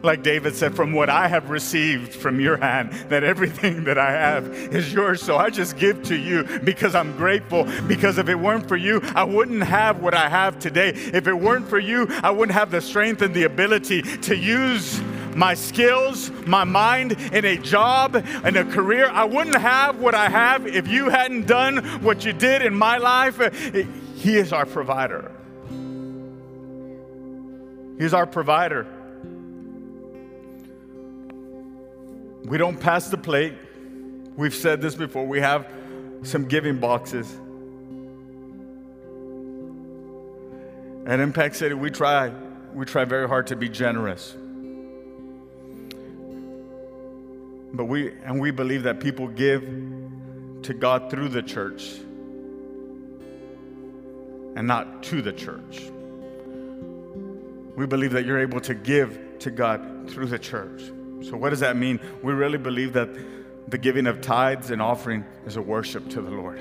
like David said, from what I have received from your hand, that everything that I have is yours. So I just give to you because I'm grateful. Because if it weren't for you, I wouldn't have what I have today. If it weren't for you, I wouldn't have the strength and the ability to use my skills, my mind in a job, in a career. I wouldn't have what I have if you hadn't done what you did in my life. He is our provider. He's our provider. We don't pass the plate. We've said this before. We have some giving boxes. At Impact City, we try, we try very hard to be generous. But we and we believe that people give to God through the church and not to the church. We believe that you're able to give to God through the church. So, what does that mean? We really believe that the giving of tithes and offering is a worship to the Lord.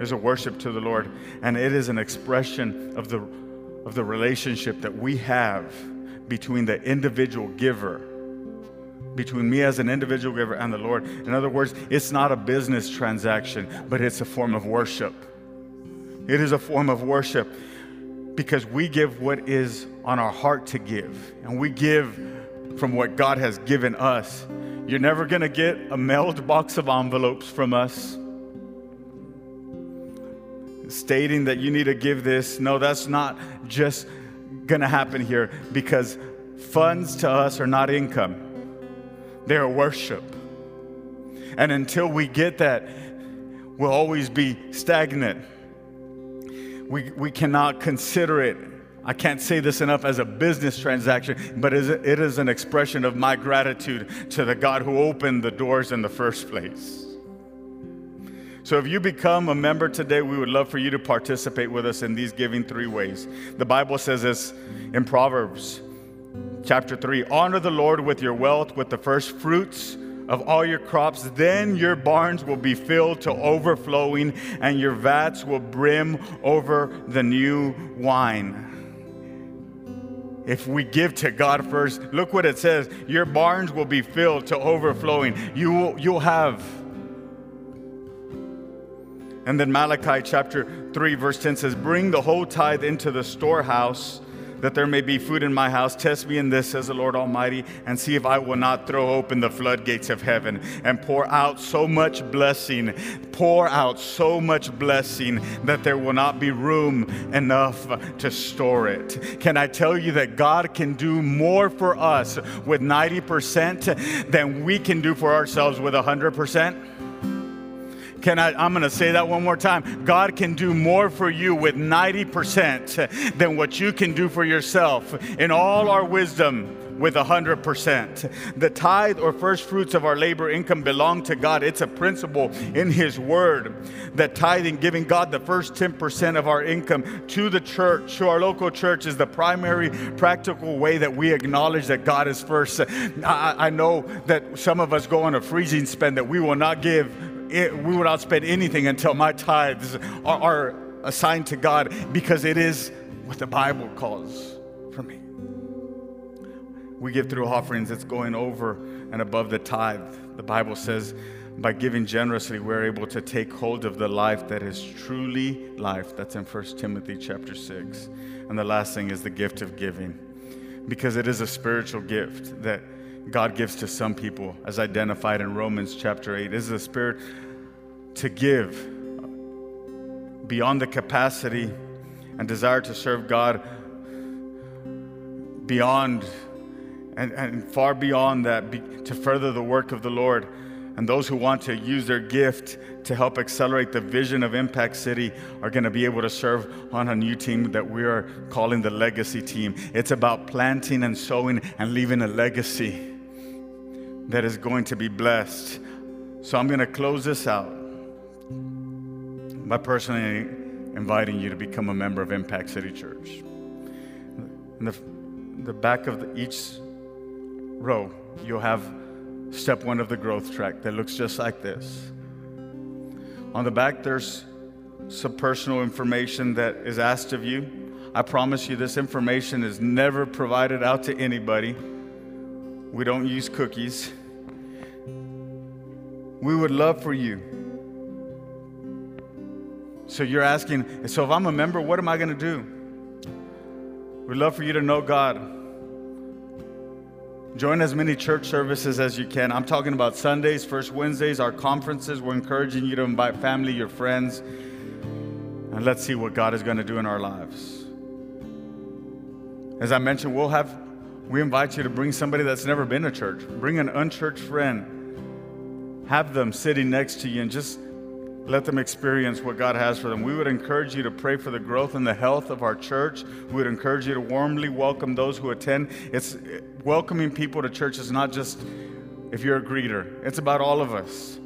Is a worship to the Lord, and it is an expression of the, of the relationship that we have between the individual giver between me as an individual giver and the Lord. In other words, it's not a business transaction, but it's a form of worship. It is a form of worship because we give what is on our heart to give, and we give from what God has given us. You're never going to get a mailed box of envelopes from us stating that you need to give this. No, that's not just going to happen here because funds to us are not income their worship. And until we get that, we'll always be stagnant. We, we cannot consider it. I can't say this enough as a business transaction, but it is an expression of my gratitude to the God who opened the doors in the first place. So, if you become a member today, we would love for you to participate with us in these giving three ways. The Bible says this in Proverbs chapter 3 Honor the Lord with your wealth, with the first fruits of all your crops. Then your barns will be filled to overflowing, and your vats will brim over the new wine. If we give to God first, look what it says your barns will be filled to overflowing. You will, you'll have And then Malachi chapter 3, verse 10 says, Bring the whole tithe into the storehouse that there may be food in my house. Test me in this, says the Lord Almighty, and see if I will not throw open the floodgates of heaven and pour out so much blessing, pour out so much blessing that there will not be room enough to store it. Can I tell you that God can do more for us with 90% than we can do for ourselves with 100%? Can I? I'm going to say that one more time. God can do more for you with 90% than what you can do for yourself in all our wisdom with 100%. The tithe or first fruits of our labor income belong to God. It's a principle in His Word that tithing, giving God the first 10% of our income to the church, to our local church, is the primary practical way that we acknowledge that God is first. I, I know that some of us go on a freezing spend that we will not give it, we will not spend anything until my tithes are, are assigned to God because it is what the Bible calls for me. We give through offerings that's going over and above the tithe. The Bible says, by giving generously, we're able to take hold of the life that is truly life. That's in 1 Timothy chapter 6. And the last thing is the gift of giving, because it is a spiritual gift that God gives to some people, as identified in Romans chapter 8. Is a spirit to give beyond the capacity and desire to serve God, beyond and, and far beyond that, be, to further the work of the Lord. And those who want to use their gift to help accelerate the vision of Impact City are going to be able to serve on a new team that we are calling the Legacy Team. It's about planting and sowing and leaving a legacy that is going to be blessed. So I'm going to close this out by personally inviting you to become a member of Impact City Church. In the, the back of the, each row, you'll have step one of the growth track that looks just like this. On the back, there's some personal information that is asked of you. I promise you, this information is never provided out to anybody. We don't use cookies. We would love for you. So you're asking, so if I'm a member, what am I going to do? We'd love for you to know God. Join as many church services as you can. I'm talking about Sundays, First Wednesdays, our conferences. We're encouraging you to invite family, your friends, and let's see what God is going to do in our lives. As I mentioned, we'll have, we invite you to bring somebody that's never been to church. Bring an unchurched friend have them sitting next to you and just let them experience what God has for them. We would encourage you to pray for the growth and the health of our church. We would encourage you to warmly welcome those who attend. It's welcoming people to church is not just if you're a greeter. It's about all of us.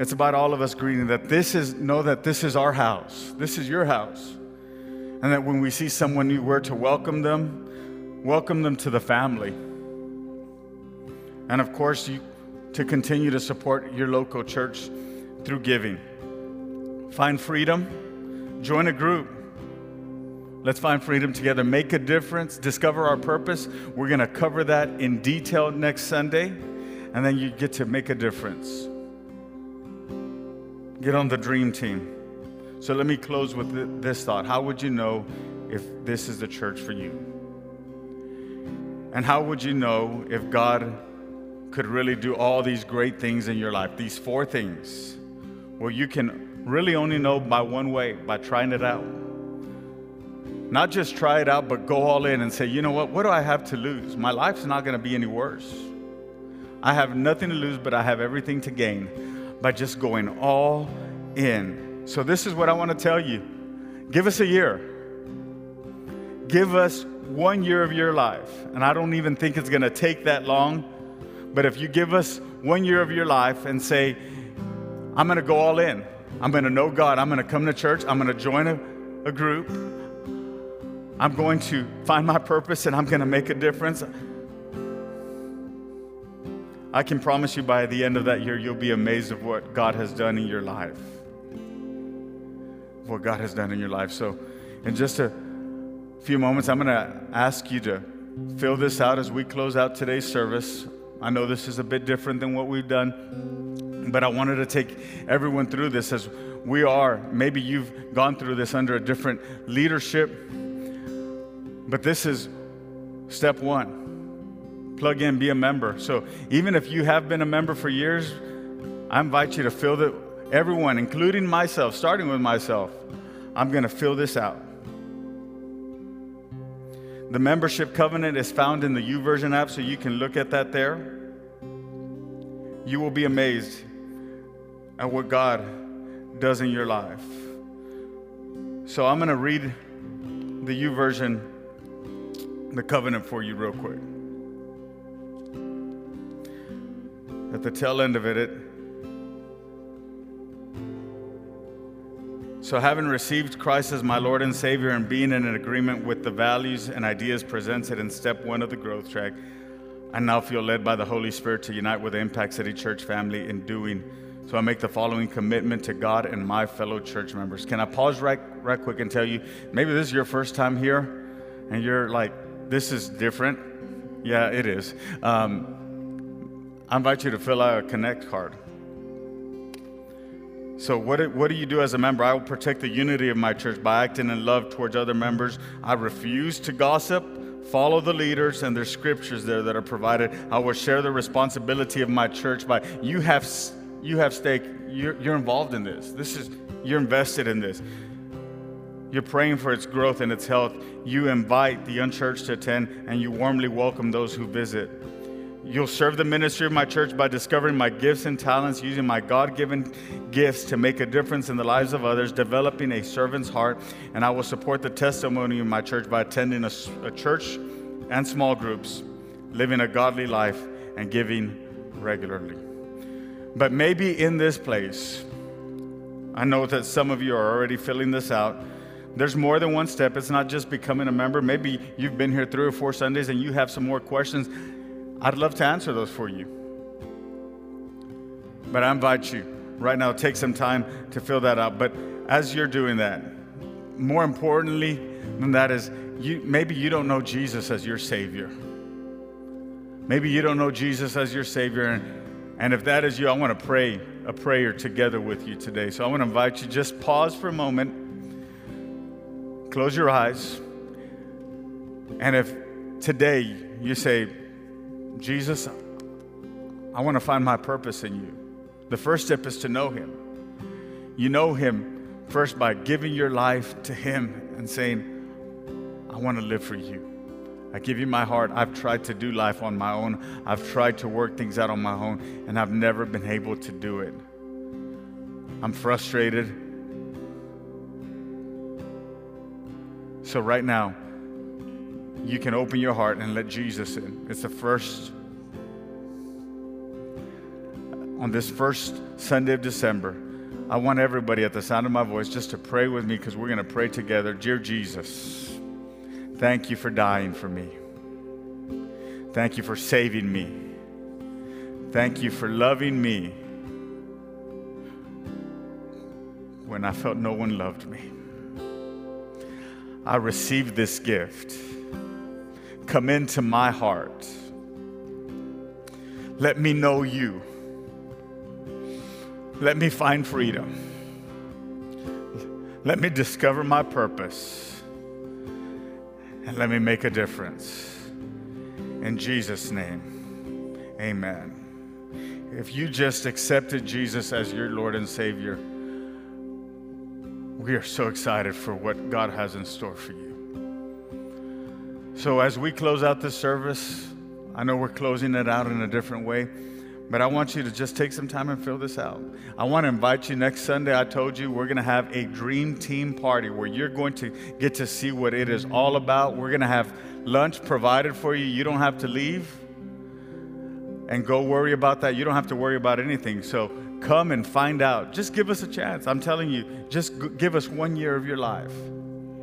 It's about all of us greeting that this is know that this is our house. This is your house. And that when we see someone new, we're to welcome them, welcome them to the family. And of course, you to continue to support your local church through giving. Find freedom, join a group. Let's find freedom together, make a difference, discover our purpose. We're going to cover that in detail next Sunday, and then you get to make a difference. Get on the dream team. So let me close with this thought How would you know if this is the church for you? And how would you know if God could really do all these great things in your life. These four things where you can really only know by one way, by trying it out. Not just try it out, but go all in and say, you know what? What do I have to lose? My life's not going to be any worse. I have nothing to lose, but I have everything to gain by just going all in. So, this is what I want to tell you give us a year. Give us one year of your life. And I don't even think it's going to take that long but if you give us one year of your life and say, I'm going to go all in, I'm going to know God, I'm going to come to church, I'm going to join a, a group, I'm going to find my purpose and I'm going to make a difference. I can promise you by the end of that year, you'll be amazed of what God has done in your life. What God has done in your life. So, in just a few moments, I'm going to ask you to fill this out as we close out today's service. I know this is a bit different than what we've done, but I wanted to take everyone through this as we are. Maybe you've gone through this under a different leadership, but this is step one plug in, be a member. So even if you have been a member for years, I invite you to fill that, everyone, including myself, starting with myself, I'm going to fill this out. The membership covenant is found in the YouVersion app, so you can look at that there. You will be amazed at what God does in your life. So I'm going to read the YouVersion, the covenant for you, real quick. At the tail end of it, it So, having received Christ as my Lord and Savior and being in an agreement with the values and ideas presented in step one of the growth track, I now feel led by the Holy Spirit to unite with the Impact City Church family in doing. So, I make the following commitment to God and my fellow church members. Can I pause right, right quick and tell you maybe this is your first time here and you're like, this is different? Yeah, it is. Um, I invite you to fill out a Connect card. So, what what do you do as a member? I will protect the unity of my church by acting in love towards other members. I refuse to gossip, follow the leaders and their scriptures there that are provided. I will share the responsibility of my church by you have, you have stake, you're, you're involved in this. This is, you're invested in this. You're praying for its growth and its health. You invite the unchurched to attend and you warmly welcome those who visit. You'll serve the ministry of my church by discovering my gifts and talents, using my God given gifts to make a difference in the lives of others, developing a servant's heart. And I will support the testimony of my church by attending a, a church and small groups, living a godly life, and giving regularly. But maybe in this place, I know that some of you are already filling this out. There's more than one step. It's not just becoming a member. Maybe you've been here three or four Sundays and you have some more questions I'd love to answer those for you. But I invite you right now, take some time to fill that out. But as you're doing that, more importantly than that is you, maybe you don't know Jesus as your Savior. Maybe you don't know Jesus as your Savior. And, and if that is you, I want to pray a prayer together with you today. So I want to invite you, just pause for a moment, close your eyes. And if today you say, Jesus, I want to find my purpose in you. The first step is to know Him. You know Him first by giving your life to Him and saying, I want to live for you. I give you my heart. I've tried to do life on my own. I've tried to work things out on my own, and I've never been able to do it. I'm frustrated. So, right now, you can open your heart and let Jesus in. It's the first, on this first Sunday of December, I want everybody at the sound of my voice just to pray with me because we're going to pray together. Dear Jesus, thank you for dying for me. Thank you for saving me. Thank you for loving me when I felt no one loved me. I received this gift Come into my heart. Let me know you. Let me find freedom. Let me discover my purpose. And let me make a difference. In Jesus' name, amen. If you just accepted Jesus as your Lord and Savior, we are so excited for what God has in store for you. So, as we close out this service, I know we're closing it out in a different way, but I want you to just take some time and fill this out. I want to invite you next Sunday. I told you we're going to have a dream team party where you're going to get to see what it is all about. We're going to have lunch provided for you. You don't have to leave and go worry about that. You don't have to worry about anything. So, come and find out. Just give us a chance. I'm telling you, just give us one year of your life.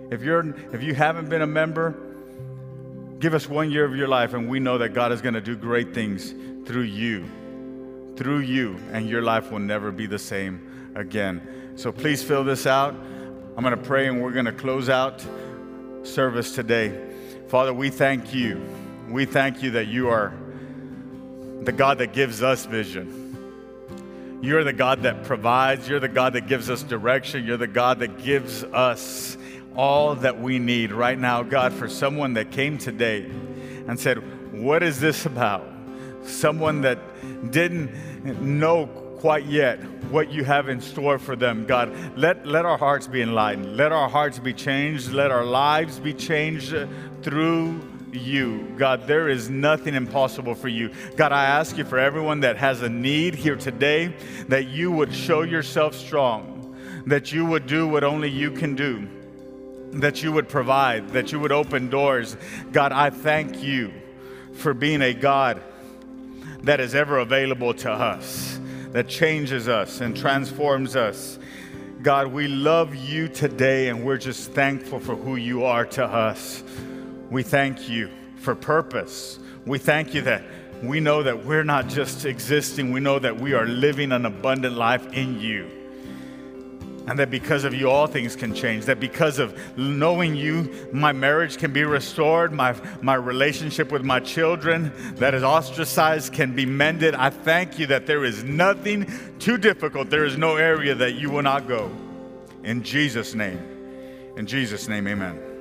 If you're if you haven't been a member, Give us one year of your life, and we know that God is going to do great things through you. Through you, and your life will never be the same again. So please fill this out. I'm going to pray, and we're going to close out service today. Father, we thank you. We thank you that you are the God that gives us vision. You're the God that provides. You're the God that gives us direction. You're the God that gives us all that we need right now, God, for someone that came today and said, What is this about? Someone that didn't know quite yet what you have in store for them, God. Let, let our hearts be enlightened. Let our hearts be changed. Let our lives be changed through you. God, there is nothing impossible for you. God, I ask you for everyone that has a need here today that you would show yourself strong, that you would do what only you can do, that you would provide, that you would open doors. God, I thank you for being a God that is ever available to us, that changes us and transforms us. God, we love you today and we're just thankful for who you are to us. We thank you for purpose. We thank you that we know that we're not just existing, we know that we are living an abundant life in you. And that because of you, all things can change. That because of knowing you, my marriage can be restored, my, my relationship with my children that is ostracized can be mended. I thank you that there is nothing too difficult. There is no area that you will not go. In Jesus' name. In Jesus' name, amen.